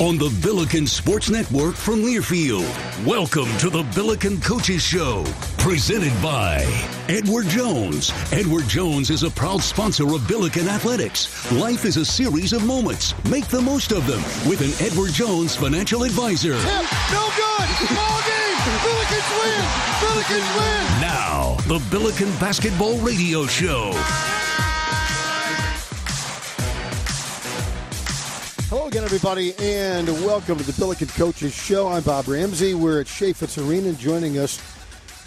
On the Billiken Sports Network from Learfield, welcome to the Billiken Coaches Show, presented by Edward Jones. Edward Jones is a proud sponsor of Billiken Athletics. Life is a series of moments. Make the most of them with an Edward Jones financial advisor. Tip, no good. Ball game. Billikens win. Billikens win. Now, the Billiken Basketball Radio Show. Hello again, everybody, and welcome to the Billiken Coaches Show. I'm Bob Ramsey. We're at Chaifetz Arena. Joining us,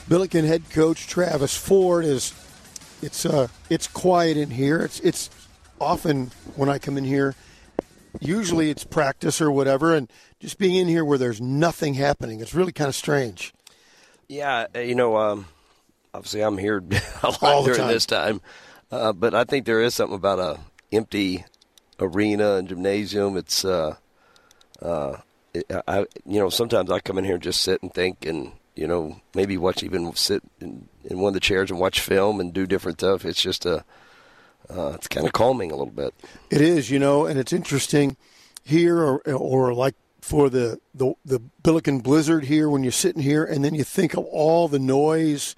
Billiken head coach Travis Ford. Is it's uh it's quiet in here. It's it's often when I come in here, usually it's practice or whatever, and just being in here where there's nothing happening, it's really kind of strange. Yeah, uh, you know, um, obviously I'm here a lot All during time. this time, uh, but I think there is something about a empty arena and gymnasium. It's, uh, uh, it, I, you know, sometimes I come in here and just sit and think, and you know, maybe watch even sit in, in one of the chairs and watch film and do different stuff. It's just a, uh, it's kind of calming a little bit. It is, you know, and it's interesting here, or, or like for the, the the Billiken Blizzard here, when you're sitting here, and then you think of all the noise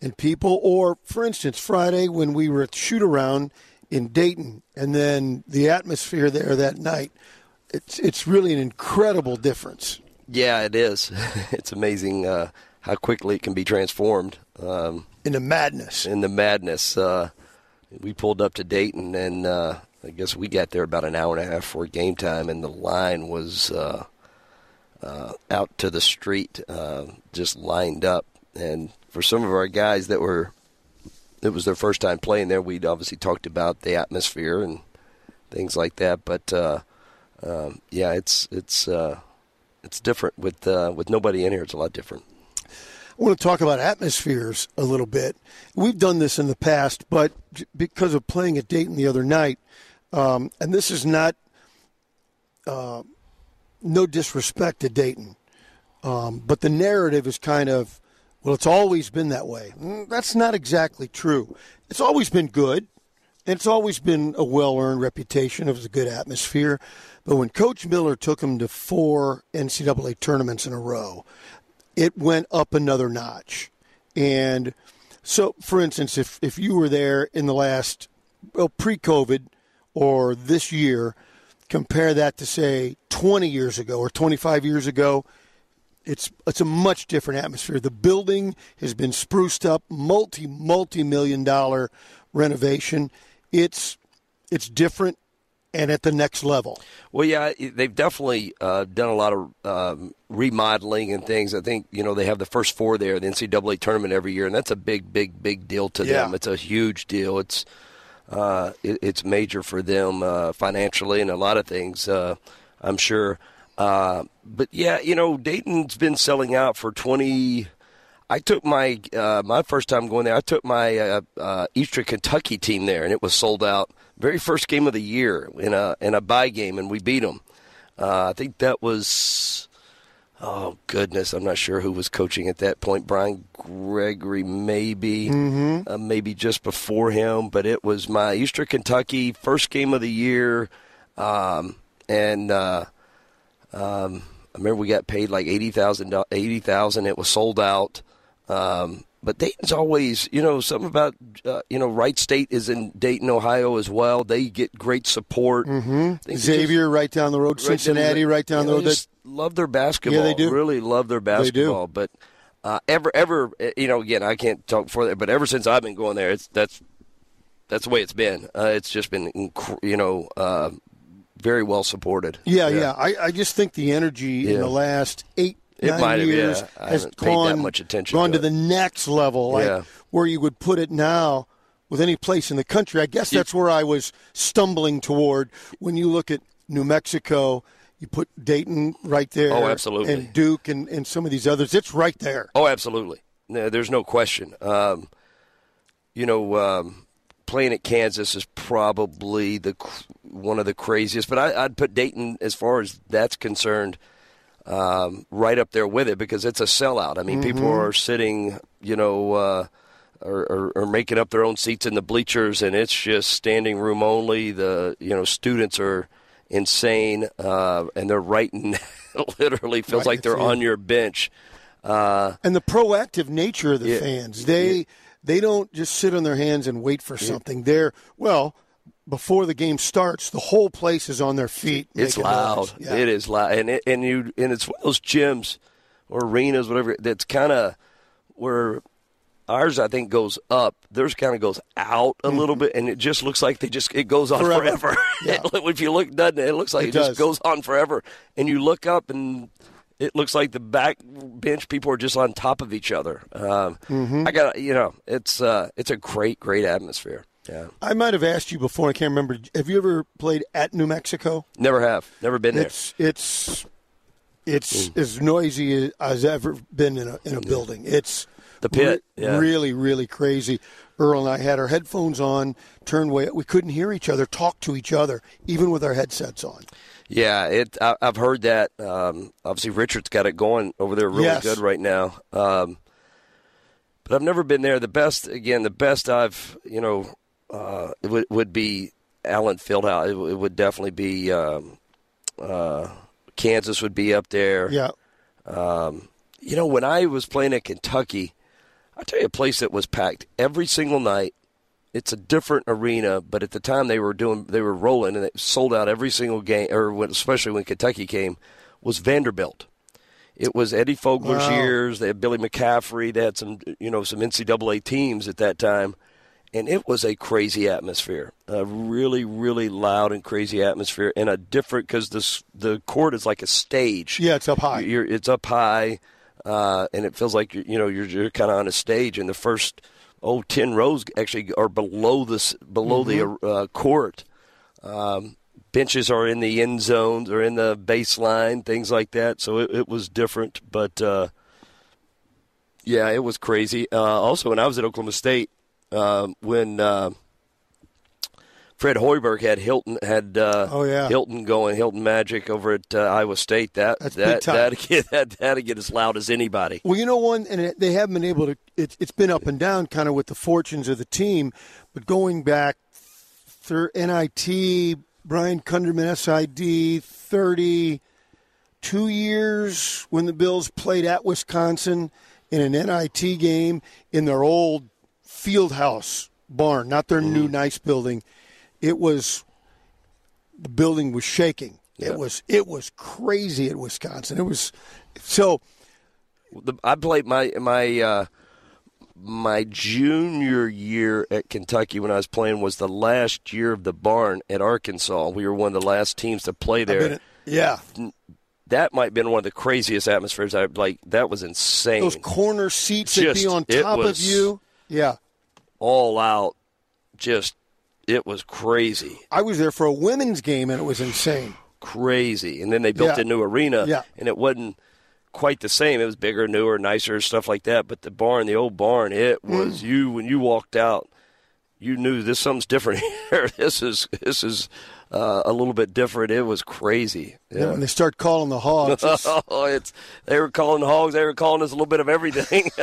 and people, or for instance, Friday when we were at shoot around in Dayton, and then the atmosphere there that night. It's it's really an incredible difference. Yeah, it is. it's amazing uh, how quickly it can be transformed. Um, in the madness. In the madness. Uh, we pulled up to Dayton, and uh, I guess we got there about an hour and a half for game time, and the line was uh, uh, out to the street, uh, just lined up. And for some of our guys that were, it was their first time playing there. We'd obviously talked about the atmosphere and things like that. But uh, um, yeah, it's it's uh, it's different with uh, with nobody in here. It's a lot different. I want to talk about atmospheres a little bit. We've done this in the past, but because of playing at Dayton the other night, um, and this is not uh, no disrespect to Dayton, um, but the narrative is kind of, well, it's always been that way. Mm, That's not exactly true. It's always been good, it's always been a well earned reputation of a good atmosphere. But when Coach Miller took them to four NCAA tournaments in a row, it went up another notch. And so, for instance, if, if you were there in the last, well, pre COVID or this year, compare that to, say, 20 years ago or 25 years ago, it's, it's a much different atmosphere. The building has been spruced up, multi, multi million dollar renovation. It's, it's different and at the next level. Well, yeah, they've definitely uh, done a lot of um, remodeling and things. I think you know they have the first four there, the NCAA tournament every year, and that's a big, big, big deal to Yeah. them. It's a huge deal. It's uh, it, it's major for them uh, financially and a lot of things. Uh, I'm sure. Uh, but yeah, you know, Dayton's been selling out for 20. I took my uh, my first time going there. I took my uh, uh, Eastern Kentucky team there, and it was sold out. Very first game of the year in a in a bye game, and we beat them. Uh, I think that was oh goodness, I'm not sure who was coaching at that point. Brian Gregory, maybe, Mhm. uh, maybe just before him. But it was my Eastern Kentucky first game of the year, um, and uh, um, I remember we got paid like eighty thousand. Eighty thousand. It was sold out. Um, but Dayton's always, you know, something about, uh, you know, Wright State is in Dayton, Ohio as well. They get great support. Mm-hmm. Xavier, just, right down the road. Cincinnati, right down, the road. Just love their basketball. Yeah, they do. Really love their basketball. But uh, ever, ever, you know, again, I can't talk for that, but ever since I've been going there, it's that's that's the way it's been. Uh, it's just been, you know, uh, very well supported. Yeah, yeah. yeah. I, I just think the energy yeah. in the last eight it nine might years have, yeah. has gone, much attention gone to, to the next level, like yeah. where you would put it now with any place in the country. I guess that's where I was stumbling toward when you look at New Mexico. You put Dayton right there. Oh, absolutely. And Duke and, and some of these others. It's right there. Oh, absolutely. No, there's no question. Um, you know, um, playing at Kansas is probably the one of the craziest. But I, would put Dayton, as far as that's concerned, um, right up there with it because it's a sellout. I mean, mm-hmm. people are sitting, you know, uh, or, or, making up their own seats in the bleachers, and it's just standing room only. The you know students are insane, uh, and they're writing. literally feels right, like they're on your bench. Uh, and the proactive nature of the yeah, fans, they yeah. they don't just sit on their hands and wait for something. They're well before the game starts, the whole place is on their feet. It's loud. Yeah. It is loud, and it, and you and it's one of those gyms or arenas, whatever. That's kind of where ours, I think, goes up. Theirs kind of goes out a mm-hmm. little bit, and it just looks like they just it goes on forever. forever. Yeah. if you look, doesn't it? It looks like it, it just goes on forever, and you look up and. It looks like the back bench people are just on top of each other. Um, mm-hmm. I got you know, it's uh, it's a great, great atmosphere. Yeah. I might have asked you before. I can't remember. Have you ever played at New Mexico? Never have. Never been there. It's it's it's mm. as noisy as ever been in a in a building. It's the pit. Re- yeah. Really, really crazy. Earl and I had our headphones on, turned way. We couldn't hear each other, talk to each other, even with our headsets on. Yeah, it. I, have heard that. Um, obviously, Richard's got it going over there really yes. good right now. Um, but I've never been there. The best, again, the best I've you know uh, it would, would be Allen Fieldhouse. It, it would definitely be um, uh, Kansas would be up there. Yeah. Um, you know, when I was playing at Kentucky, I tell you a place that was packed every single night. It's a different arena, but at the time they were doing, they were rolling, and it sold out every single game, or when, especially when Kentucky came, was Vanderbilt. It was Eddie Fogler's wow. years. They had Billy McCaffrey. They had some, you know, some NCAA teams at that time and it was a crazy atmosphere, a really, really loud and crazy atmosphere, and a different because the the court is like a stage. Yeah, it's up high. You're, it's up high, uh, and it feels like you're, you know you're, you're kind of on a stage, and the first oh 10 rows actually are below this below mm-hmm. the uh, court. Um, benches are in the end zones or in the baseline, things like that. So it, it was different, but. Uh, yeah, it was crazy. Uh, also, when I was at Oklahoma State, uh, when uh, Fred Hoiberg had Hilton had uh, oh yeah Hilton going Hilton Magic over at uh, Iowa State. That That's that that get that that'd get as loud as anybody. Well, you know one, and they haven't been able to. It, it's been up and down, kind of with the fortunes of the team. But going back, thir- NIT, Brian Kunderman, SID, thirty two years when the Bills played at Wisconsin in an NIT game in their old field house barn, not their mm. new nice building. It was the building was shaking. Yeah. It was it was crazy at Wisconsin. It was so. I played my my uh, my junior year at Kentucky when I was playing was the last year of the barn at Arkansas. We were one of the last teams to play there. yeah. That might have been one of the craziest atmospheres. I like that was insane. Those corner seats Just, that be on top was, of you. Yeah all out. Just it was crazy. I was there for a women's game and it was insane. Crazy. And then they built yeah. a new arena yeah. and it wasn't quite the same. It was bigger, newer, nicer, stuff like that. But the barn, the old barn, it mm. was mm. you when you walked out, you knew this something's different here. this is this is uh, a little bit different. It was crazy. Yeah. yeah when they start calling the hogs, it's... oh, it's they were calling the hogs. They were calling us a little bit of everything.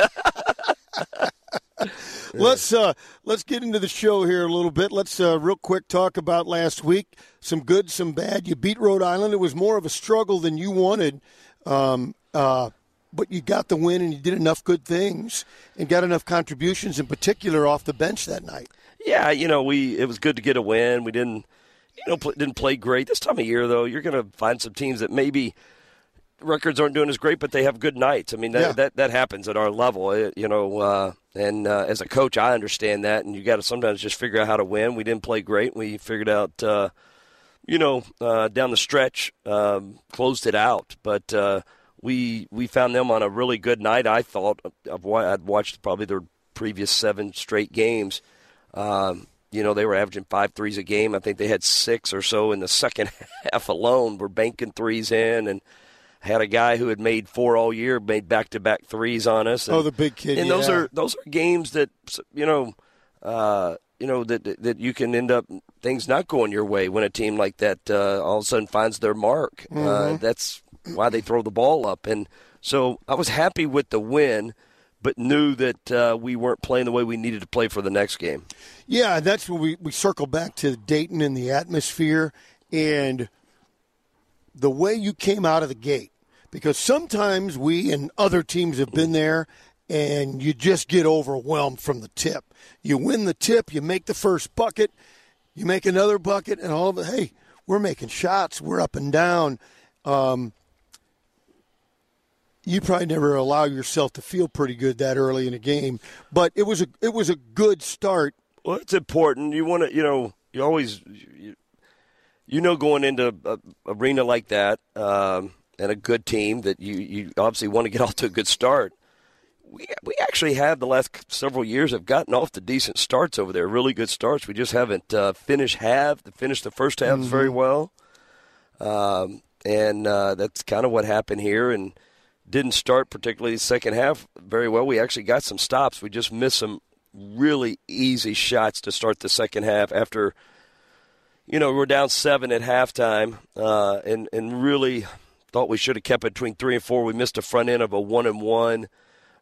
let's uh, let's get into the show here a little bit. Let's uh, real quick talk about last week. Some good, some bad. You beat Rhode Island. It was more of a struggle than you wanted. Um, uh, but you got the win and you did enough good things and got enough contributions, in particular off the bench that night. Yeah, you know, we it was good to get a win. We didn't, you know, didn't play great this time of year though. You're going to find some teams that maybe records aren't doing as great, but they have good nights. I mean, that Yeah. that, that happens at our level, eh, you know. Uh, and uh, as a coach, I understand that, and you got to sometimes just figure out how to win. We didn't play great. We figured out, uh, you know, uh, down the stretch, um, closed it out, but. Uh, we we found them on a really good night. I thought I've, I'd watched probably their previous seven straight games. Um, you know, they were averaging five threes a game. I think they had six or so in the second half alone. We're banking threes in, and had a guy who had made four all year made back to back threes on us. And, Oh, the big kid, And those are those are games that you know, uh, you know that that- you can end up things not going your way when a team like that uh, all of a sudden finds their mark. Uh, Mhm. that's why they throw the ball up, and so I was happy with the win. But knew that uh, we weren't playing the way we needed to play for the next game. Yeah, that's when we, we circle back to Dayton and the atmosphere and the way you came out of the gate. Because sometimes we and other teams have been there and you just get overwhelmed from the tip. You win the tip, you make the first bucket, you make another bucket, and all of it, hey, we're making shots, we're up and down. Um, you probably never allow yourself to feel pretty good that early in a game, but it was a it was a good start. Well, it's important. You want to, you know, you always, you, you know, going into a arena like that um, and a good team that you, you obviously want to get off to a good start. We we actually have the last several years have gotten off to decent starts over there, really good starts. We just haven't uh, finished half, finished the first half Mm-hmm. very well, um, and uh, that's kind of what happened here. And didn't start particularly the second half very well. We actually got some stops. We just missed some really easy shots to start the second half after you know we're down seven at halftime uh, and and really thought we should have kept it between three and four. We missed a front end of a one and one,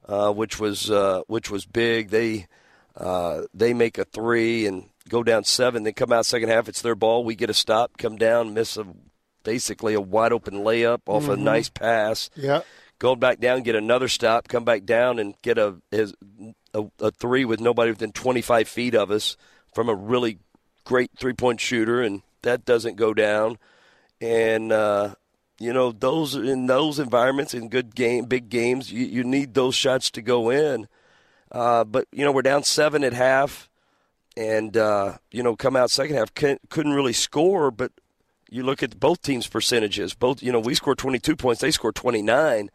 uh, which was uh, which was big. They uh, they make a three and go down seven. They come out second half. It's their ball. We get a stop, come down, miss a basically a wide open layup off a Mhm. nice pass Yeah. go back down, get another stop, come back down, and get a his, a, a three with nobody within 25 feet of us from a really great three point shooter, and that doesn't go down. And uh, you know those in those environments in good game, big games, you, you need those shots to go in. Uh, but you know we're down seven at half, and uh, you know come out second half couldn't, really score, but you look at both teams' percentages. Both, you know, we scored 22 points, they scored 29.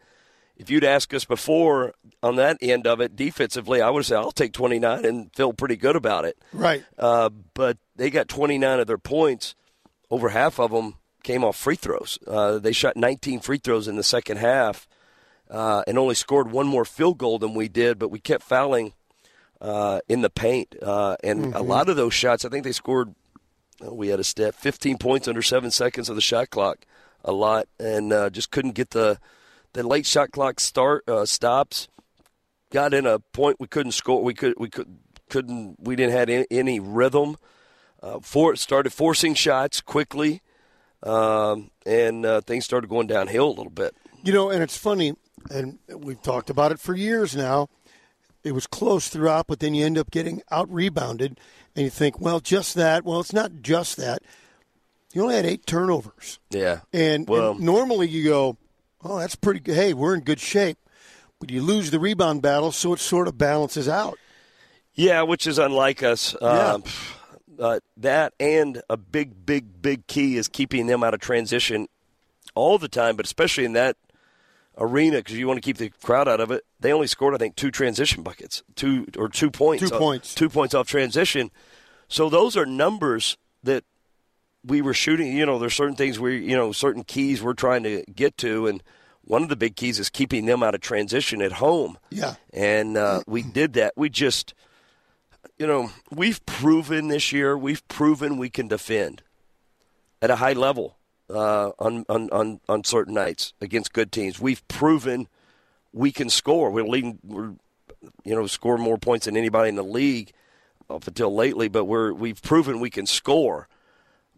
If you'd asked us before on that end of it, defensively, I would say I'll take 29 and feel pretty good about it. Right. Uh, but they got 29 of their points. Over half of them came off free throws. Uh, they shot 19 free throws in the second half uh, and only scored one more field goal than we did, but we kept fouling uh, in the paint. Uh, and a Mhm. lot of those shots, I think they scored we had a step 15 points under seven seconds of the shot clock a lot and uh, just couldn't get the the late shot clock start uh, stops got in a point we couldn't score we could we could couldn't we didn't have any, any rhythm uh, for started forcing shots quickly um, and uh, things started going downhill a little bit You know, and it's funny, and we've talked about it for years now. It was close throughout, but then you end up getting out rebounded, and you think, well, just that. Well, it's not just that. You only had eight turnovers. yeah And, Well- and normally you go, oh, that's pretty good. Hey, we're in good shape. But you lose the rebound battle, so it sort of balances out. Yeah, which is unlike us. Um, uh, that and a big, big, big key is keeping them out of transition all the time, but especially in that arena because you want to keep the crowd out of it. They only scored, I think, two transition buckets, two or two points, Two off- points. two points off transition. So those are numbers that we were shooting. You know, there's certain things we, you know, certain keys we're trying to get to, and one of the big keys is keeping them out of transition at home Yeah. and uh, we did that. We just, you know, we've proven this year. We've proven we can defend at a high level uh, on, on on on certain nights against good teams. We've proven we can score. We're leading. We're you know score more points than anybody in the league up until lately. But we're we've proven we can score.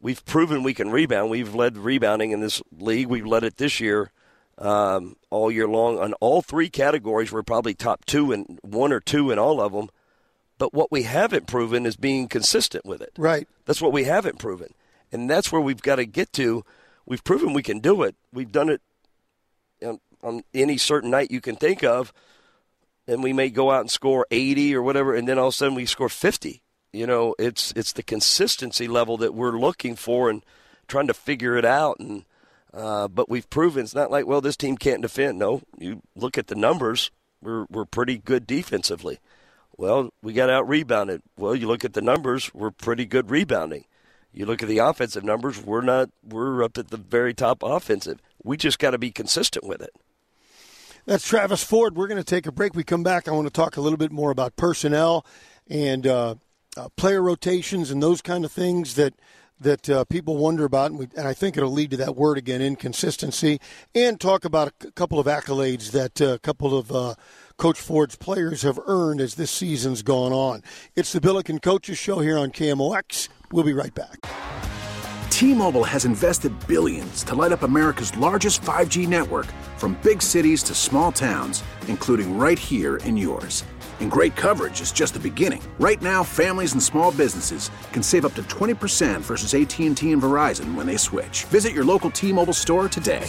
We've proven we can rebound. We've led rebounding in this league. We've led it this year um, all year long on all three categories. We're probably top two and one or two in all of them. But what we haven't proven is being consistent with it. Right. That's what we haven't proven. And that's where we've got to get to. We've proven we can do it. We've done it on, on any certain night you can think of. And we may go out and score 80 or whatever, and then all of a sudden we score 50. You know, it's it's the consistency level that we're looking for and trying to figure it out. And uh, but we've proven it's not like well this team can't defend. No, you look at the numbers. We're we're pretty good defensively. Well, we got out rebounded. Well, you look at the numbers, we're pretty good rebounding. You look at the offensive numbers, we're not we're up at the very top offensive. We just got to be consistent with it. That's Travis Ford. We're going to take a break. We come back. I want to talk a little bit more about personnel and uh, uh, player rotations and those kind of things that that uh, people wonder about, and, we, and, I think it'll lead to that word again, inconsistency, and talk about a c- couple of accolades that uh, a couple of uh, Coach Ford's players have earned as this season's gone on. It's the Billiken Coaches Show here on KMOX. We'll be right back. T-Mobile has invested billions to light up America's largest 5G network from big cities to small towns, including right here in yours. And great coverage is just the beginning. Right now, families and small businesses can save up to 20% versus AT&T and Verizon when they switch. Visit your local T-Mobile store today.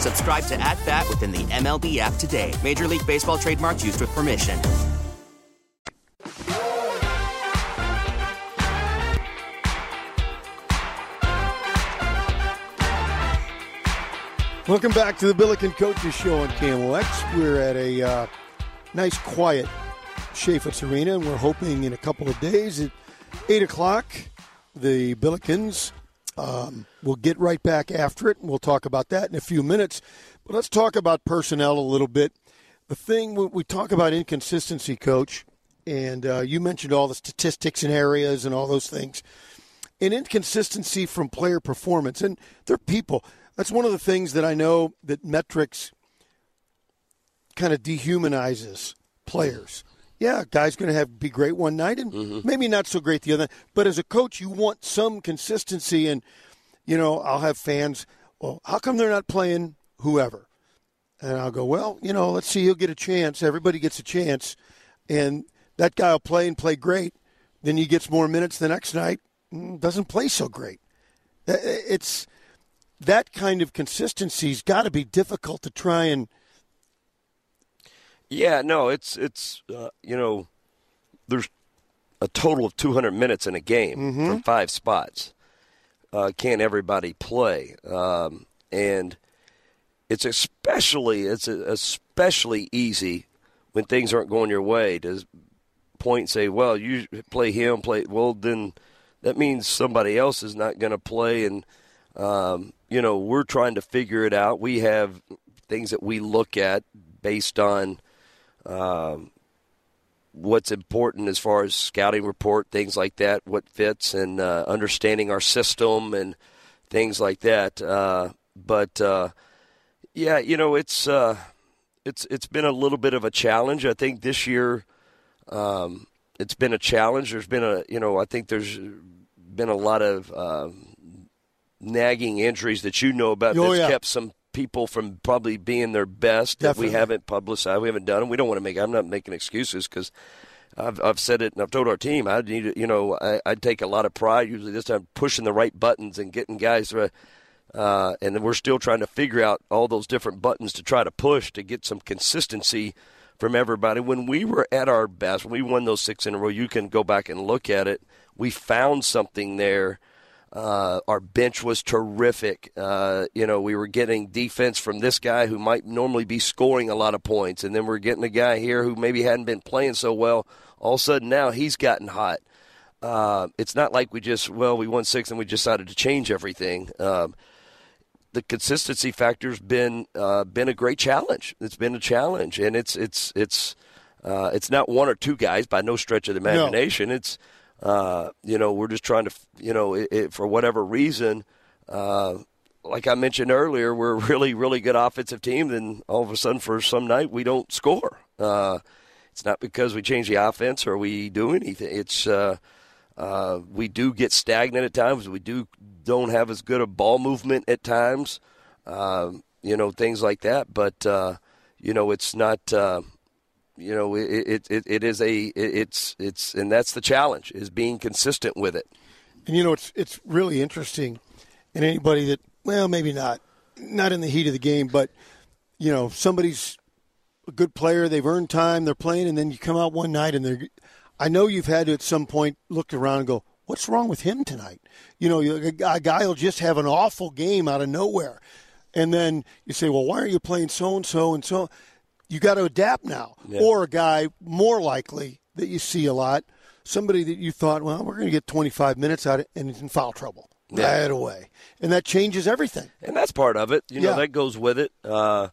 Subscribe to At Bat within the MLB app today. Major League Baseball trademarks used with permission. Welcome back to the Billiken Coaches Show on KMOX. We're at a uh, nice, quiet Chaifetz Arena, and we're hoping in a couple of days at 8 o'clock, the Billikens um, will get right back after it, and we'll talk about that in a few minutes. But let's talk about personnel a little bit. The thing we talk about inconsistency, Coach, and uh, you mentioned all the statistics and areas and all those things, and inconsistency from player performance. And they're people – that's one of the things that I know that metrics kind of dehumanizes players. Yeah, guy's going to have be great one night and mm-hmm. maybe not so great the other. But as a coach, you want some consistency, and you know I'll have fans. Well, how come they're not playing whoever? And I'll go, well, you know, let's see. He'll get a chance. Everybody gets a chance, and that guy will play and play great. Then he gets more minutes the next night, mm, doesn't play so great. Uh, uh, it's that kind of consistency's got to be difficult to try and. Yeah, no, it's it's uh, you know, there's a total of 200 minutes in a game mm-hmm. from five spots. Uh, can't everybody play? Um, and it's especially it's especially easy when things aren't going your way to point and say, "Well, you play him, play well." Then that means somebody else is not going to play, and um, you know, we're trying to figure it out. We have things that we look at based on um, what's important as far as scouting report, things like that, what fits, and uh, understanding our system and things like that. Uh, but uh, yeah, you know, it's uh, it's it's been a little bit of a challenge. I think this year. Um, it's been a challenge. There's been a, you know, I think there's been a lot of um, nagging injuries that you know about oh, that's yeah. kept some people from probably being their best Definitely. that we haven't publicized. We haven't done them. We don't want to make. I'm not making excuses because I've, I've said it and I've told our team I need to, you know I, I take a lot of pride usually this time pushing the right buttons and getting guys uh, uh, and we're still trying to figure out all those different buttons to try to push to get some consistency from everybody. When we were at our best, when we won those six in a row, you can go back and look at it. We found something there. Uh, our bench was terrific. Uh, you know, we were getting defense from this guy who might normally be scoring a lot of points, and then we're getting a guy here who maybe hadn't been playing so well. All of a sudden, now he's gotten hot. Uh, it's not like we just well we won six and we decided to change everything. Um, the consistency factor's been uh, been a great challenge. It's been a challenge, and it's it's it's uh, it's not one or two guys by no stretch of the imagination. No. It's uh, you know we're just trying to you know it, it, for whatever reason. Uh, like I mentioned earlier, we're a really really good offensive team. Then all of a sudden, for some night, we don't score. Uh, it's not because we change the offense or we do anything. It's uh, we do get stagnant at times. We do don't have as good a ball movement at times, um, you know, things like that. But uh, you know, it's not. You know, it, it it is a it's it's and that's the challenge is being consistent with it. And you know, it's it's really interesting, and anybody that well, maybe not not in the heat of the game, but you know, somebody's a good player, they've earned time, they're playing, and then you come out one night and they're. I know you've had to at some point look around and go, what's wrong with him tonight? You know, a guy will just have an awful game out of nowhere. And then you say, well, why are you playing so and so and so? You got to adapt now. Yeah. Or a guy more likely that you see a lot, somebody that you thought, well, we're going to get 25 minutes out of it, and he's in foul trouble yeah. right away. And that changes everything. And that's part of it. You know, yeah. that goes with it. Uh,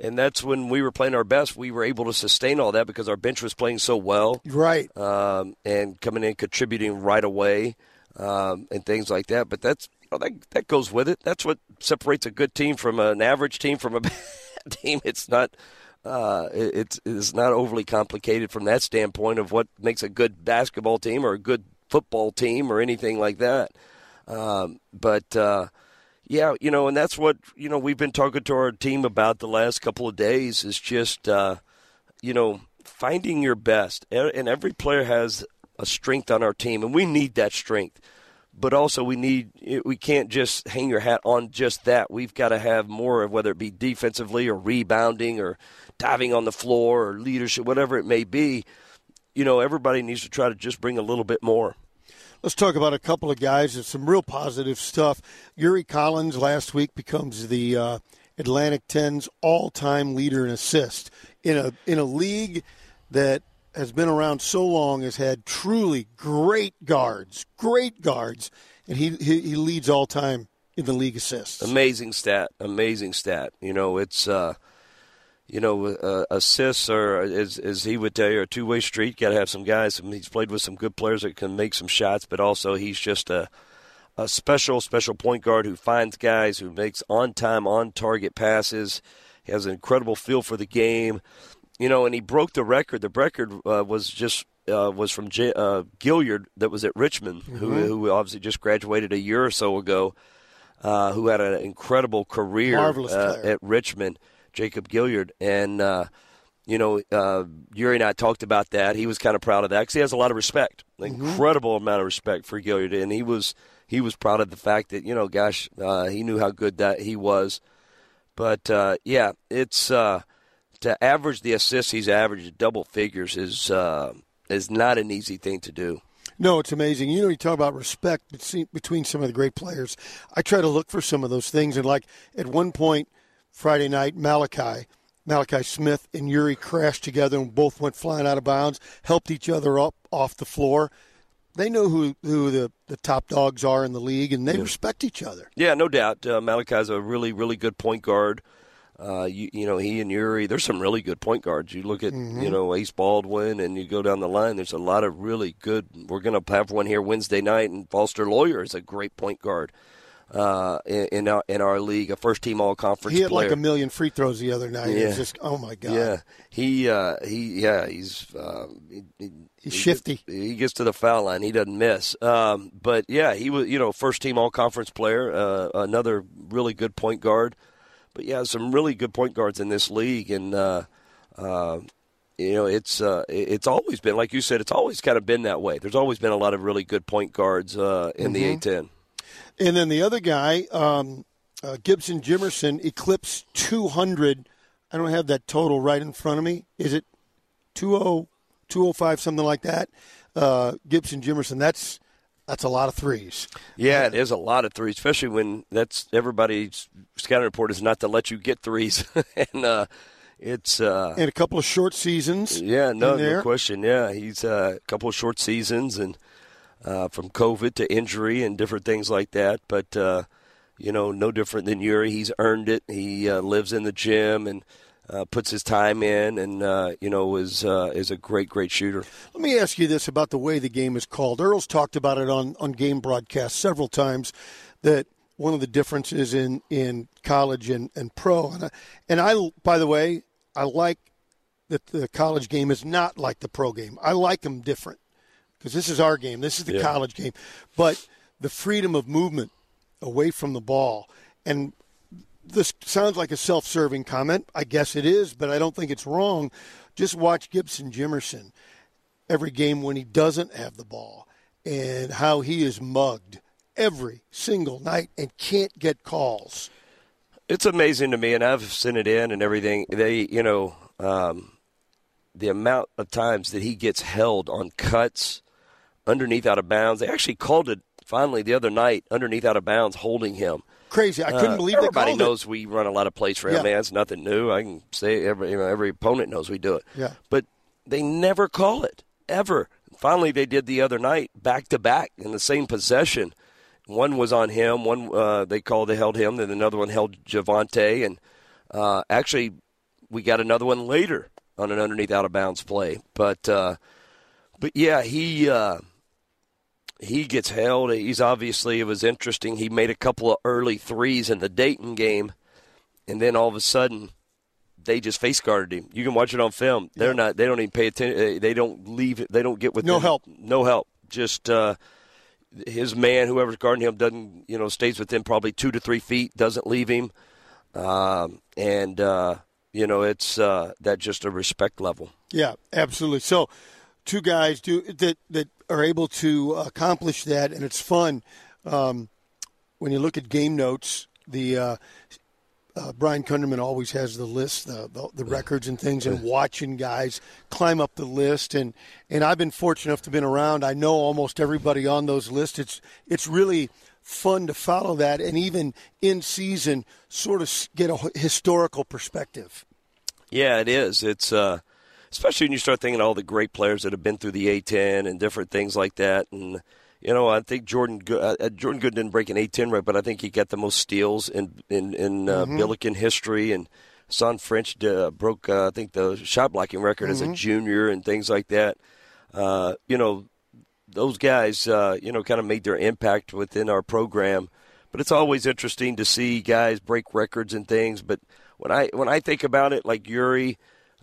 and that's when we were playing our best. We were able to sustain all that because our bench was playing so well, right? Um, and coming in contributing right away, um, and things like that. But that's you know, that that goes with it. That's what separates a good team from an average team from a bad team. It's not. Uh, it's it's not overly complicated from that standpoint of what makes a good basketball team or a good football team or anything like that. Um, but uh, yeah, you know, and that's what you know we've been talking to our team about the last couple of days is just uh, you know finding your best, and every player has a strength on our team, and we need that strength. But also, we need we can't just hang your hat on just that. We've got to have more of whether it be defensively or rebounding or diving on the floor or leadership, whatever it may be. You know, everybody needs to try to just bring a little bit more. Let's talk about a couple of guys and some real positive stuff. Yuri Collins last week becomes the uh, Atlantic 10's all-time leader in assists in a in a league that has been around so long has had truly great guards, great guards, and he he, he leads all time in the league assists. Amazing stat, amazing stat. You know, it's uh, you know, uh, assists are, as, as he would tell you, a two way street. Got to have some guys. He's played with some good players that can make some shots, but also he's just a, a special, special point guard who finds guys, who makes on time, on target passes. He has an incredible feel for the game. You know, and he broke the record. The record uh, was just uh, was from J- uh, Gilyard that was at Richmond, mm-hmm. who, who obviously just graduated a year or so ago, uh, who had an incredible career uh, at Richmond. Jacob Gilyard. and uh, you know, uh, Yuri and I talked about that. He was kind of proud of that because he has a lot of respect, mm-hmm. incredible amount of respect for Gilyard. and he was he was proud of the fact that you know, gosh, uh, he knew how good that he was. But uh, yeah, it's uh, to average the assists he's averaged double figures is uh, is not an easy thing to do. No, it's amazing. You know, you talk about respect between some of the great players. I try to look for some of those things, and like at one point Friday night, Malachi. Malachi Smith and Yuri crashed together and both went flying out of bounds, helped each other up off the floor. They know who, who the, the top dogs are in the league, and they yeah. respect each other. Yeah, no doubt. Uh, Malachi's a really, really good point guard. Uh, you, you know, he and Yuri, there's some really good point guards. You look at, mm-hmm. you know, Ace Baldwin, and you go down the line. There's a lot of really good. We're going to have one here Wednesday night, and Foster Loyer is a great point guard uh, in, in our in our league, a first team all conference. He had player. like a million free throws the other night. Yeah. just oh my god. Yeah, he uh, he yeah he's uh, he, he's he shifty. Gets, he gets to the foul line, he doesn't miss. Um, but yeah, he was you know first team all conference player, uh, another really good point guard. But yeah, some really good point guards in this league, and uh, uh, you know, it's uh, it's always been like you said. It's always kind of been that way. There's always been a lot of really good point guards uh, in Mhm. the A10. And then the other guy, um, uh, Gibson Jimerson, eclipsed 200. I don't have that total right in front of me. Is it 20, 205, something like that? Uh, Gibson Jimerson, that's that's a lot of threes. Yeah, it is a lot of threes, especially when that's everybody's scouting report is not to let you get threes, and uh, it's uh, And a couple of short seasons. yeah, no, no question. Yeah, he's uh, a couple of short seasons and uh, from COVID to injury and different things like that. But uh, you know, no different than Yuri. He's earned it. He uh, lives in the gym and uh, puts his time in, and uh, you know, is uh, is a great, great shooter. Let me ask you this about the way the game is called. Earl's talked about it on, on game broadcasts several times that one of the differences in, in college and, and pro. And I, and I, by the way, I like that the college game is not like the pro game. I like them different because this is our game. This is the Yeah. college game. But the freedom of movement away from the ball. And this sounds like a self-serving comment. I guess it is, but I don't think it's wrong. Just watch Gibson Jimerson every game when he doesn't have the ball and how he is mugged every single night and can't get calls. It's amazing to me, and I've sent it in and everything. They, you know, um, the amount of times that he gets held on cuts underneath out of bounds. They actually called it finally the other night underneath out of bounds, holding him. Crazy. I couldn't Uh, believe everybody it. knows we run a lot of plays for him. Yeah. Man, it's nothing new. I can say every you know, every opponent knows we do it. Yeah. But they never call it ever. Finally, they did the other night, back to back in the same possession. One was on him. One uh, they called they held him. Then another one held Javonte, and uh, actually we got another one later on an underneath out of bounds play. But uh, but yeah, he. He gets held. He's obviously it was interesting. He made a couple of early threes in the Dayton game, and then all of a sudden, they just face guarded him. You can watch it on film. They're not. They don't even pay attention. They don't leave. They don't get with No help. No help. Just uh, his man, whoever's guarding him, doesn't you know stays within probably two to three feet. Doesn't leave him, um, and uh, you know it's uh, that just a respect level. Yeah, absolutely. So, two guys do that that are able to accomplish that, and it's fun. Um, when you look at game notes, the uh, uh, Brian Kunderman always has the list, the, the, the records and things, and watching guys climb up the list. And, and I've been fortunate enough to been around. I know almost everybody on those lists. It's it's really fun to follow that, and even in season, sort of get a historical perspective. Yeah, it is. It's uh, especially when you start thinking all the great players that have been through the A10 and different things like that. And you know, I think Jordan Good, uh, Jordan Good didn't break an A10 right, but I think he got the most steals in in, in uh, Mhm. Billiken history. And Hasahn French uh, broke, uh, I think, the shot blocking record as a Mhm. junior and things like that. Uh, you know, those guys, uh, you know, kind of made their impact within our program. But it's always interesting to see guys break records and things. But when I when I think about it, like Yuri,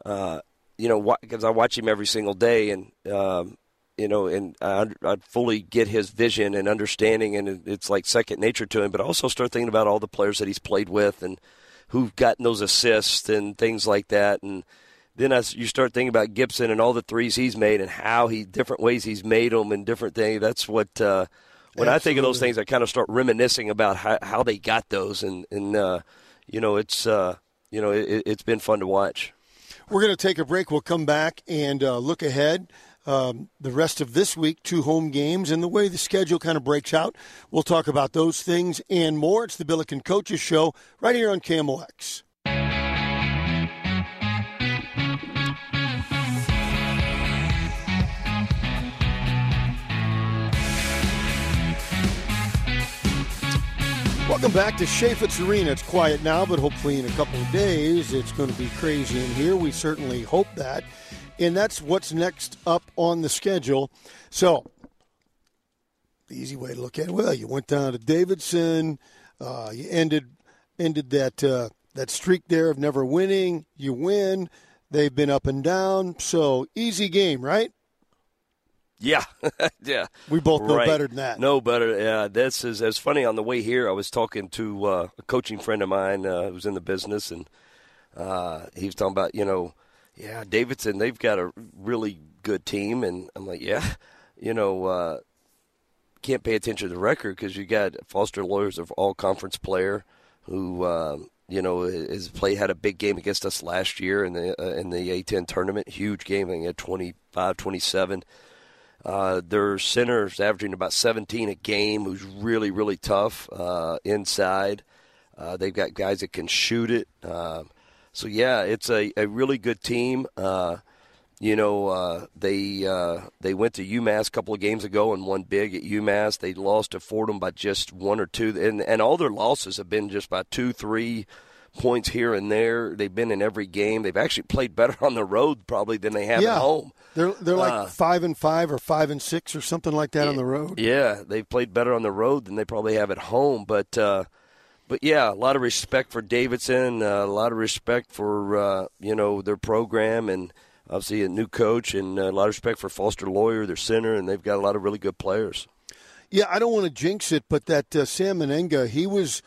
uh, you know, because I watch him every single day, and um, you know, and I, I fully get his vision and understanding, and it's like second nature to him. But I also start thinking about all the players that he's played with and who've gotten those assists and things like that, and then as you start thinking about Gibson and all the threes he's made and how he different ways he's made them and different things. That's what uh, when I think of those things, I kind of start reminiscing about how, how they got those, and and uh, you know, it's uh, you know, it, it's been fun to watch. We're going to take a break. We'll come back and uh, look ahead. Um, the rest of this week, two home games, and the way the schedule kind of breaks out. We'll talk about those things and more. It's the Billiken Coaches Show right here on KMOX. Welcome back to Chaifetz Arena. It's quiet now, but hopefully in a couple of days it's going to be crazy in here. We certainly hope that. And that's what's next up on the schedule. So, the easy way to look at it, well, you went down to Davidson, uh, you ended ended that uh, that streak there of never winning. You win. They've been up and down. So, easy game, right? Yeah, yeah. We both know Right. better than that. No better. Yeah, this is as funny. On the way here, I was talking to uh, a coaching friend of mine uh, who's in the business, and uh, he was talking about you know yeah, Davidson, they've got a really good team, and I'm like, yeah, you know, uh, can't pay attention to the record because you got Foster Loyer's of all conference player who. Um, you know, has played had a big game against us last year in the uh, in the A10 tournament. Huge game, I think at 25, 27. Uh, their center's averaging about 17 a game, who's really, really tough uh, inside. Uh, they've got guys that can shoot it. Uh, so, yeah, it's a, a really good team. Uh, you know, uh, they they went to UMass a couple of games ago and won big at UMass. They lost to Fordham by just one or two, and, and all their losses have been just by two, three points here and there. They've been in every game. They've actually played better on the road probably than they have yeah. at home. They're they're like uh, five and five or five and six or something like that on the road. Yeah, they've played better on the road than they probably have at home. But uh, but yeah, a lot of respect for Davidson. Uh, a lot of respect for uh, you know their program and obviously a new coach and a lot of respect for Foster Loyer, their center, and they've got a lot of really good players. Yeah, I don't want to jinx it, but that uh, Sam Mennenga, he was.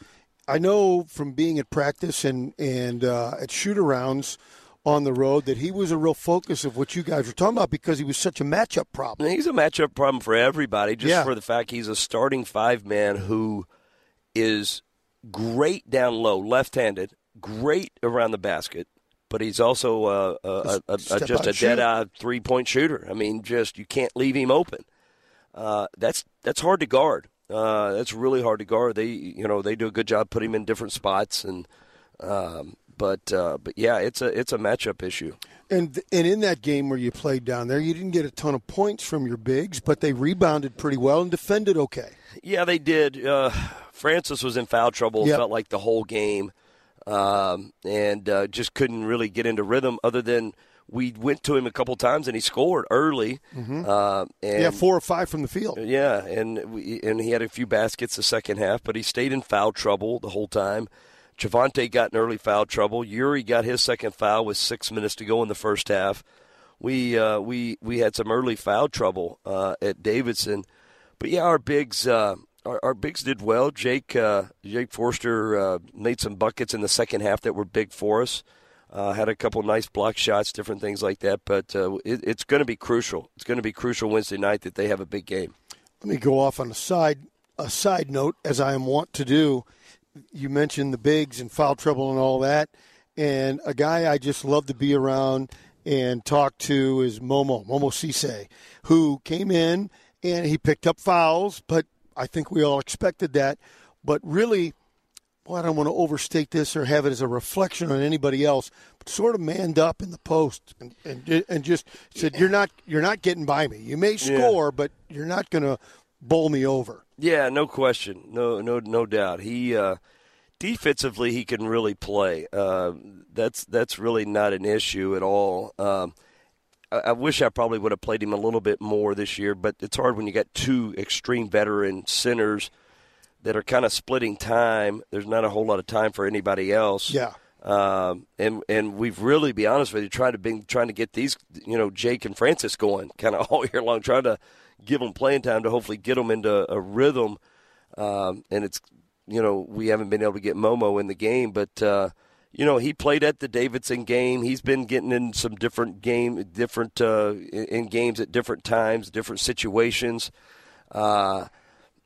I know from being at practice and and uh, at shoot arounds on the road that he was a real focus of what you guys were talking about because he was such a matchup problem. He's a matchup problem for everybody, just yeah. for the fact he's a starting five man who is great down low, left handed, great around the basket, but he's also uh, a, a, a, just a dead eye three point shooter. I mean, just you can't leave him open. Uh, that's that's hard to guard. Uh, that's really hard to guard. They you know they do a good job putting him in different spots and. Um, but uh, but yeah, it's a it's a matchup issue. And and in that game where you played down there, you didn't get a ton of points from your bigs, but they rebounded pretty well and defended okay. Yeah, they did. Uh, Francis was in foul trouble. Yep. Felt like the whole game, um, and uh, just couldn't really get into rhythm. Other than we went to him a couple times and he scored early. Mm-hmm. Uh, yeah, four or five from the field. Yeah, and we, and he had a few baskets the second half, but he stayed in foul trouble the whole time. Javonte got in early foul trouble. Yuri got his second foul with six minutes to go in the first half. We uh, we we had some early foul trouble uh, at Davidson, but yeah, our bigs uh, our, our, bigs did well. Jake uh, Jake Forrester uh, made some buckets in the second half that were big for us. Uh, had a couple nice block shots, different things like that. But it, it's going to be crucial. It's going to be crucial Wednesday night that they have a big game. Let me go off on a side a side note, as I am wont to do you mentioned the bigs and foul trouble and all that. And a guy I just love to be around and talk to is Momo, Momo Cisse, who came in and he picked up fouls, but I think we all expected that. But really, well, I don't want to overstate this or have it as a reflection on anybody else, but sort of manned up in the post and and, and just said, "You're not you're not getting by me. You may score, yeah. but you're not going to bowl me over." Yeah, no question, no, no, no doubt. He uh, defensively he can really play. Uh, that's that's really not an issue at all. Um, I, I, wish I probably would have played him a little bit more this year, but it's hard when you got two extreme veteran centers that are kind of splitting time. There's not a whole lot of time for anybody else. Yeah. Um, and and we've really, be honest with you, trying to been trying to get these, you know, Jake and Francis going kind of all year long, trying to give them playing time to hopefully get them into a rhythm. Um, and it's, you know, we haven't been able to get Momo in the game, but, uh, you know, he played at the Davidson game. He's been getting in some different game, different uh, in games at different times, different situations. Uh,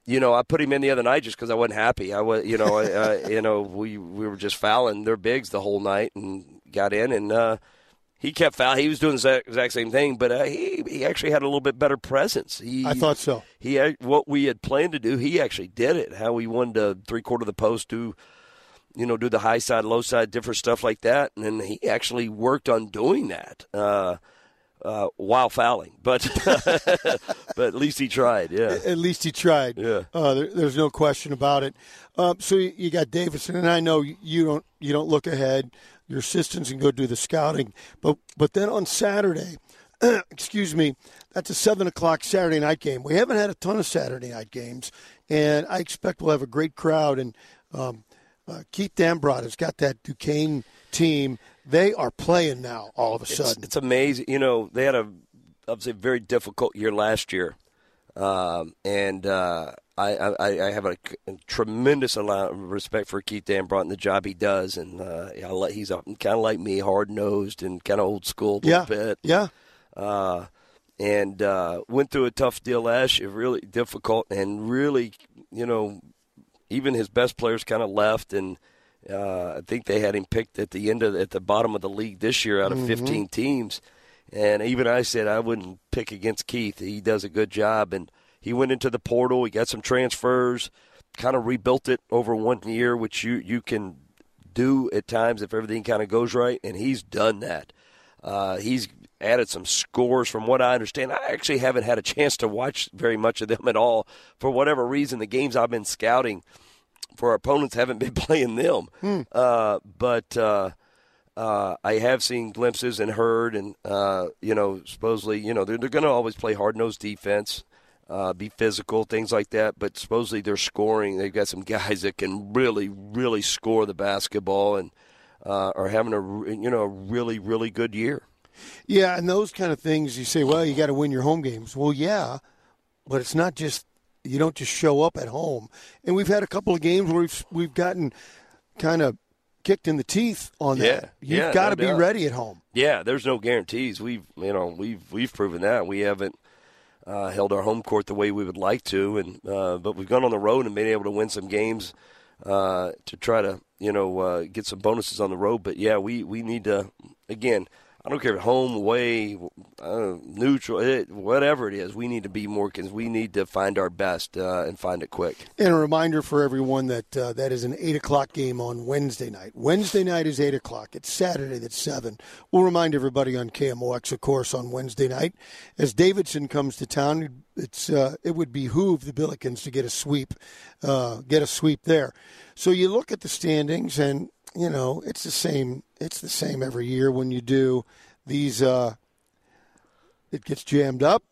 you know, I put him in the other night just because I wasn't happy. I was, you know, I, you know, we we were just fouling their bigs the whole night and got in, and uh, he kept foul. He was doing the exact same thing, but uh, he he actually had a little bit better presence. He, I thought so. He had, what we had planned to do, he actually did it. How he wanted to three quarter of the post, do you know, do the high side, low side, different stuff like that, and then he actually worked on doing that. Uh, uh, while fouling, but but at least he tried. Yeah, at least he tried. Yeah, uh, there, there's no question about it. Um, so you, you, got Davidson, and I know you don't you don't look ahead your assistants and go do the scouting. But but then on Saturday, excuse me, that's a seven o'clock Saturday night game. We haven't had a ton of Saturday night games, and I expect we'll have a great crowd. And um, uh, Keith Dambrot has got that Duquesne team. They are playing now. All of a sudden, it's, it's amazing. You know, they had a obviously a very difficult year last year, um, and uh, I, I, I have a, a, tremendous amount of respect for Keith Dambrot and the job he does, and uh, he's kind of like me, hard nosed and kind of old school a yeah. bit. Yeah. Uh, and uh, went through a tough deal last year, really difficult, and really, you know, even his best players kind of left, and uh, I think they had him picked at the end of at the bottom of the league this year out of Mm-hmm. 15 teams. And even I said I wouldn't pick against Keith. He does a good job, and he went into the portal. He got some transfers, kind of rebuilt it over one year, which you you can do at times if everything kind of goes right. And he's done that. Uh, he's added some scores from what I understand. I actually haven't had a chance to watch very much of them at all. For whatever reason, the games I've been scouting for our opponents haven't been playing them. Hmm. Uh, but uh, uh, I have seen glimpses and heard, and uh, you know, supposedly, you know, they're, they're going to always play hard nosed defense. Uh, be physical, things like that. But supposedly they're scoring. They've got some guys that can really, really score the basketball and uh, are having a you know a really, really good year. Yeah, and those kind of things you say, well, you got to win your home games. Well, yeah, but it's not just you don't just show up at home. And we've had a couple of games where we've we've gotten kind of kicked in the teeth on Yeah, that. You've yeah, got no to be doubt. ready at home. Yeah, there's no guarantees. We've you know we've we've proven that we haven't uh, held our home court the way we would like to, and uh, but we've gone on the road and been able to win some games uh, to try to you know uh, get some bonuses on the road. But yeah, we we need to again. I don't care if home, away, uh, neutral, it, whatever it is. We need to be more because we need to find our best uh, and find it quick. And a reminder for everyone that uh, that is an eight o'clock game on Wednesday night. Wednesday night is eight o'clock. It's Saturday that's seven. We'll remind everybody on KMOX, of course, on Wednesday night as Davidson comes to town. It's uh, it would behoove the Billikens to get a sweep, uh, get a sweep there. So you look at the standings, and you know it's the same. It's the same every year when you do these. Uh, it gets jammed up,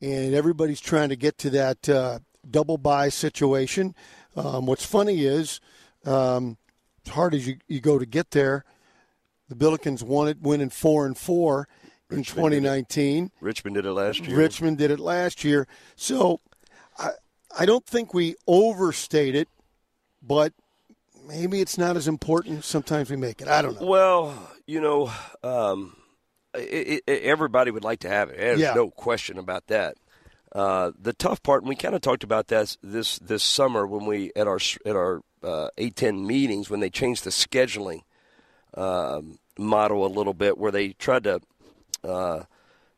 and everybody's trying to get to that uh, double bye situation. Um, what's funny is, um, as hard as you, you go to get there, the Billikens won it, winning four and four in Richmond did 2019. Richmond did it last year. Richmond did it last year. So I, I don't think we overstate it, but maybe it's not as important. Sometimes we make it. I don't know. Well, you know, um, it, it, everybody would like to have it. There's Yeah. no question about that. Uh, the tough part, and we kind of talked about that this this summer when we at our at our uh, A10 meetings when they changed the scheduling um, model a little bit, where they tried to uh,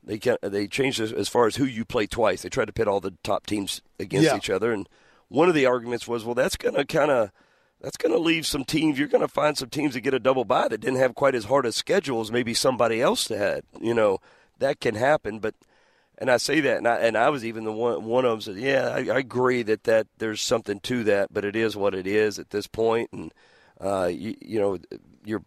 they ca- they changed as, as far as who you play twice. They tried to pit all the top teams against Yeah. each other, and one of the arguments was, well, that's going to kind of that's going to leave some teams. You're going to find some teams that get a double bye that didn't have quite as hard a schedule as maybe somebody else had. You know, that can happen. But and I say that, and I, and I was even the one one of them said, yeah, I, I agree that that there's something to that, but it is what it is at this point, and uh, you, you know, you're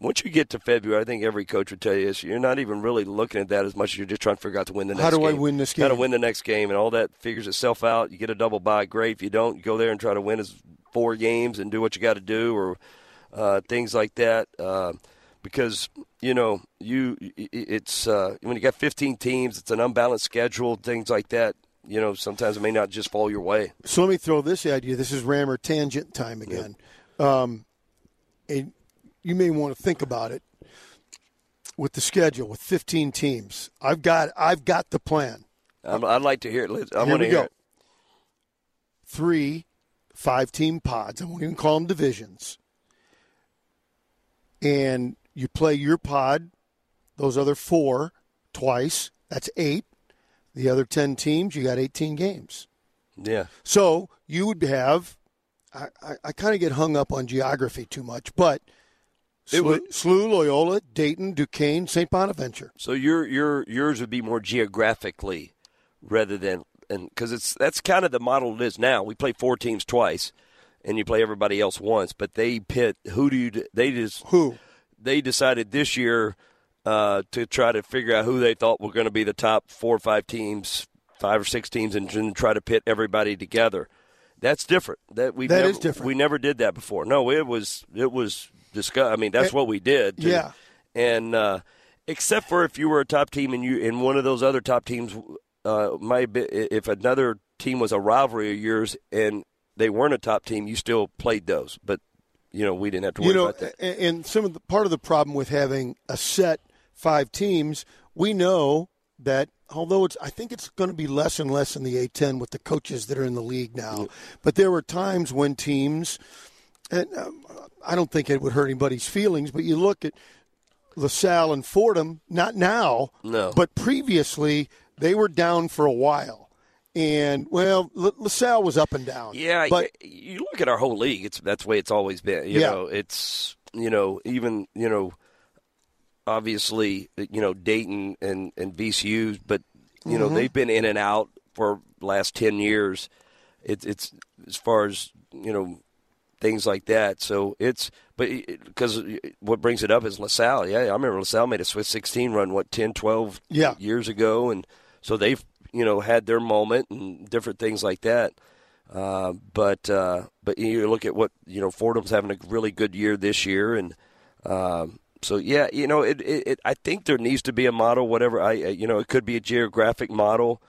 once you get to February, I think every coach would tell you this. You're not even really looking at that as much as you're just trying to figure out to win the next game. How do game. I win this Got to win the next game, and all that figures itself out. You get a double bye, great. If you don't, you go there and try to win as four games and do what you got to do, or uh, things like that. Uh, because you know, you it's uh, when you got 15 teams, it's an unbalanced schedule, things like that. You know, sometimes it may not just fall your way. So let me throw this idea. This is Rammer tangent time again. Um, and you may want to think about it with the schedule with 15 teams. I've got I've got the plan. I'm, I'd like to hear it. I Here want to hear go. it. Three five team pods. I won't even call them divisions. And you play your pod, those other four, twice. That's eight. The other 10 teams, you got 18 games. Yeah. So you would have. I, I, I kind of get hung up on geography too much, but It would- SLU, Loyola, Dayton, Duquesne, St. Bonaventure. So your your yours would be more geographically rather than and because it's that's kind of the model it is now. We play four teams twice, and you play everybody else once. But they pit who do you they just who they decided this year uh, to try to figure out who they thought were going to be the top four or five teams, five or six teams, and, and try to pit everybody together. That's different. That we That never, is different. We never did that before. No, it was it was discuss. I mean, that's Eh, what we did. to- yeah. and uh, except for if you were a top team and you and one of those other top teams uh, be if another team was a rivalry of yours and they weren't a top team, you still played those. But you know, we didn't have to worry you know, about that. and- And some of the part of the problem with having a set five teams, we know that although it's, I think it's going to be less and less in the A10 with the coaches that are in the league now. But there were times when teams, and um, I don't think it would hurt anybody's feelings, but you look at LaSalle and Fordham, not now, No. but previously they were down for a while. And well, La- LaSalle was up and down. Yeah, but you look at our whole league. It's that's the way it's always been. You Yeah. know, it's you know even you know, obviously you know Dayton and and VCU, but you know Mhm. they've been in and out for last ten years. It's it's as far as you know things like that. So it's but because what brings it up is LaSalle. Yeah, I remember LaSalle made a Sweet 16 run what 10, 12 Yeah. years ago, and so they've you know had their moment and different things like that. Uh, but uh, but you look at what you know Fordham's having a really good year this year, and um, so yeah, you know it, it, it. I think there needs to be a model, whatever. I you know it could be a geographic model.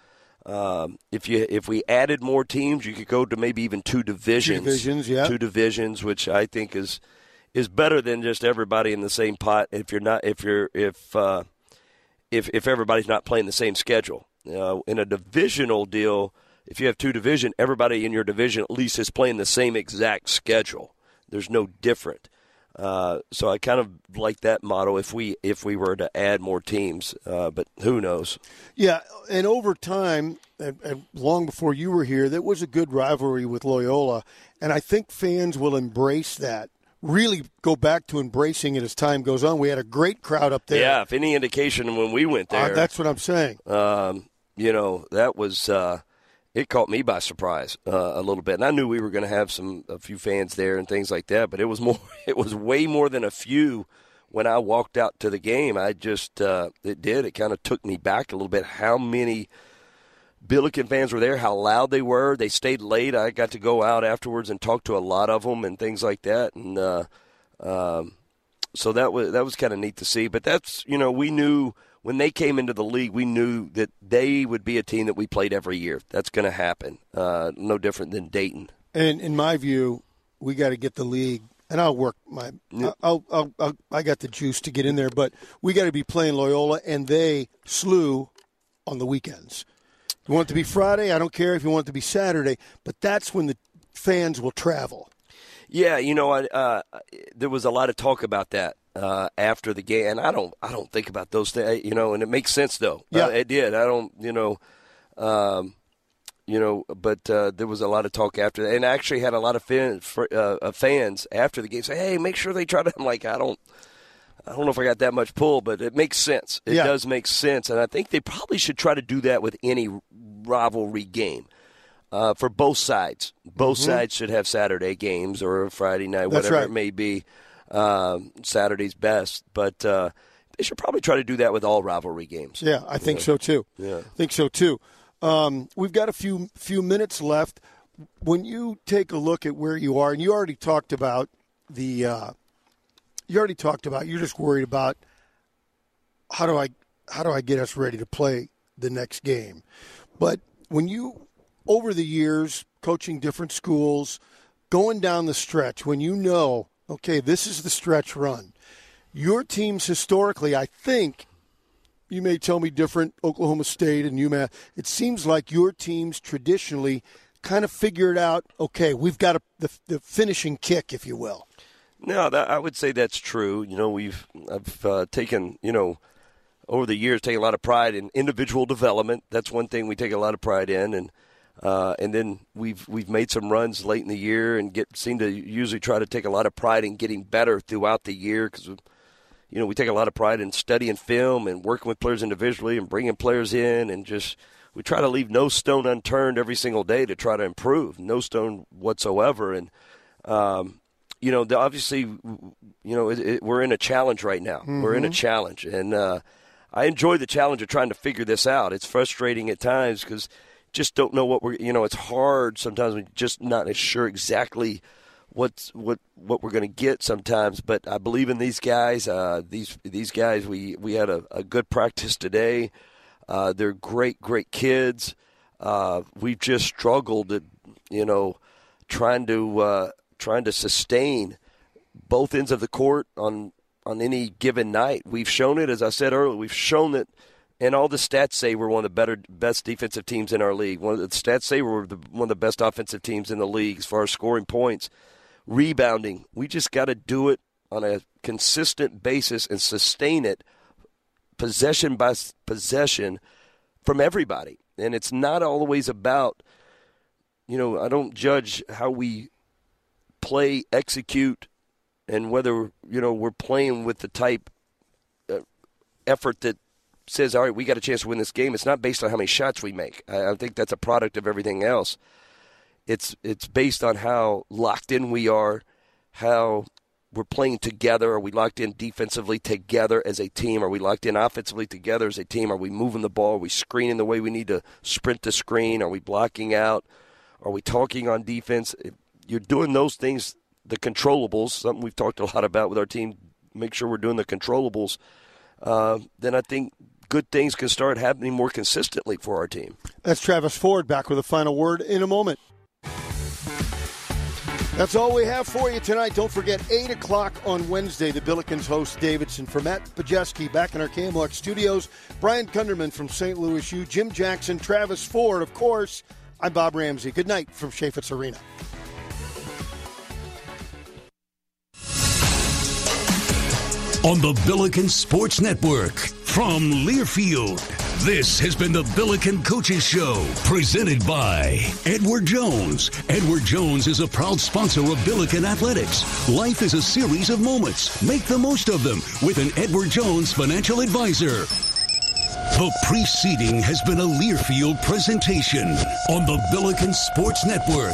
Um, if you if we added more teams, you could go to maybe even two divisions. two divisions, yeah. Two divisions, which I think is is better than just everybody in the same pot. If you're not if you're if uh, if if everybody's not playing the same schedule. Uh, in a divisional deal, if you have two division, everybody in your division at least is playing the same exact schedule. There's no different. Uh, so I kind of like that model if we if we were to add more teams, uh, but who knows? Yeah, and over time, and, and long before you were here, there was a good rivalry with Loyola, and I think fans will embrace that. Really go back to embracing it as time goes on. We had a great crowd up there. Yeah, if any indication when we went Uh, there, that's what I'm saying. um, you know that was uh, it caught me by surprise uh, a little bit, and I knew we were going to have some a few fans there and things like that, but it was more it was way more than a few when I walked out to the game. I just uh, it did it kind of took me back a little bit how many. Billiken fans were there, how loud they were. They stayed late. I got to go out afterwards and talk to a lot of them and things like that. And uh, um, so that was that was kind of neat to see. But that's you know we knew when they came into the league, we knew that they would be a team that we played every year. That's going to happen. Uh, no different than Dayton. And in my view, we got to get the league. And I'll work my. I'll, I'll, I'll, I got the juice to get in there, but we got to be playing Loyola, and they slew on the weekends. You want it to be Friday? I don't care if you want it to be Saturday, but that's when the fans will travel. Yeah, you know, I, uh, there was a lot of talk about that uh, after the game, and I don't, I don't think about those things, you know, and it makes sense though. Yeah. Uh, it did. I don't, you know, um, you know, but uh, there was a lot of talk after that, and I actually had a lot of uh, uh, fans after the game say, "Hey, make sure they try to." I'm like, I don't. I don't know if I got that much pull, but it makes sense. It Yeah. does make sense, and I think they probably should try to do that with any rivalry game uh, for both sides. Both Mhm. sides should have Saturday games or Friday night, That's whatever right. it may be. Um, Saturday's best, but uh, they should probably try to do that with all rivalry games. Yeah, I think Yeah. so too. Yeah. I think so too. Um, we've got a few few minutes left. When you take a look at where you are, and you already talked about the, uh, you already talked about you're just worried about how do I how do I get us ready to play the next game. But when you over the years coaching different schools, going down the stretch, when you know, okay, this is the stretch run. Your teams historically, I think, you may tell me different, Oklahoma State and UMass. It seems like your teams traditionally kind of figured out, okay, we've got a, the, the finishing kick, if you will. No, that, I would say that's true. You know, we've I've uh, taken you know over the years take a lot of pride in individual development. That's one thing we take a lot of pride in, and uh, and then we've we've made some runs late in the year and get seem to usually try to take a lot of pride in getting better throughout the year because you know we take a lot of pride in studying film and working with players individually and bringing players in and just we try to leave no stone unturned every single day to try to improve, no stone whatsoever, and. Um, you know, the, obviously, you know, it, it, we're in a challenge right now. We're in a Mhm. challenge, and uh, I enjoy the challenge of trying to figure this out. It's frustrating at times because just don't know what we're. You know, it's hard sometimes. We're just not as sure exactly what's what what we're going to get sometimes. But I believe in these guys. Uh, these these guys. We we had a, a good practice today. Uh, they're great, great kids. Uh, we've just struggled at, you know, trying to uh, trying to sustain both ends of the court on on any given night. We've shown it, as I said earlier. We've shown it, and all the stats say we're one of the better, best defensive teams in our league. One of the stats say we're the, one of the best offensive teams in the league as far as scoring points, rebounding. We just got to do it on a consistent basis and sustain it, possession by possession, from everybody. And it's not always about, you know, I don't judge how we play, execute and whether you know we're playing with the type uh, effort that says, all right, we got a chance to win this game. It's not based on how many shots we make. I, I think that's a product of everything else. It's it's based on how locked in we are, how we're playing together. Are we locked in defensively together as a team? Are we locked in offensively together as a team? Are we moving the ball? Are we screening the way we need to sprint the screen? Are we blocking out? Are we talking on defense? You're doing those things the controllables, something we've talked a lot about with our team, make sure we're doing the controllables, uh, then I think good things can start happening more consistently for our team. That's Travis Ford back with a final word in a moment. That's all we have for you tonight. Don't forget, 8 o'clock on Wednesday, the Billikens host Davidson. For Matt Pajeski back in our KMOX studios, Brian Kunderman from St. Louis U, Jim Jackson, Travis Ford, of course. I'm Bob Ramsey. Good night from Chaifetz Arena. On the Billiken Sports Network from Learfield. This has been the Billiken Coaches Show, presented by Edward Jones. Edward Jones is a proud sponsor of Billiken Athletics. Life is a series of moments. Make the most of them with an Edward Jones financial advisor. The preceding has been a Learfield presentation on the Billiken Sports Network.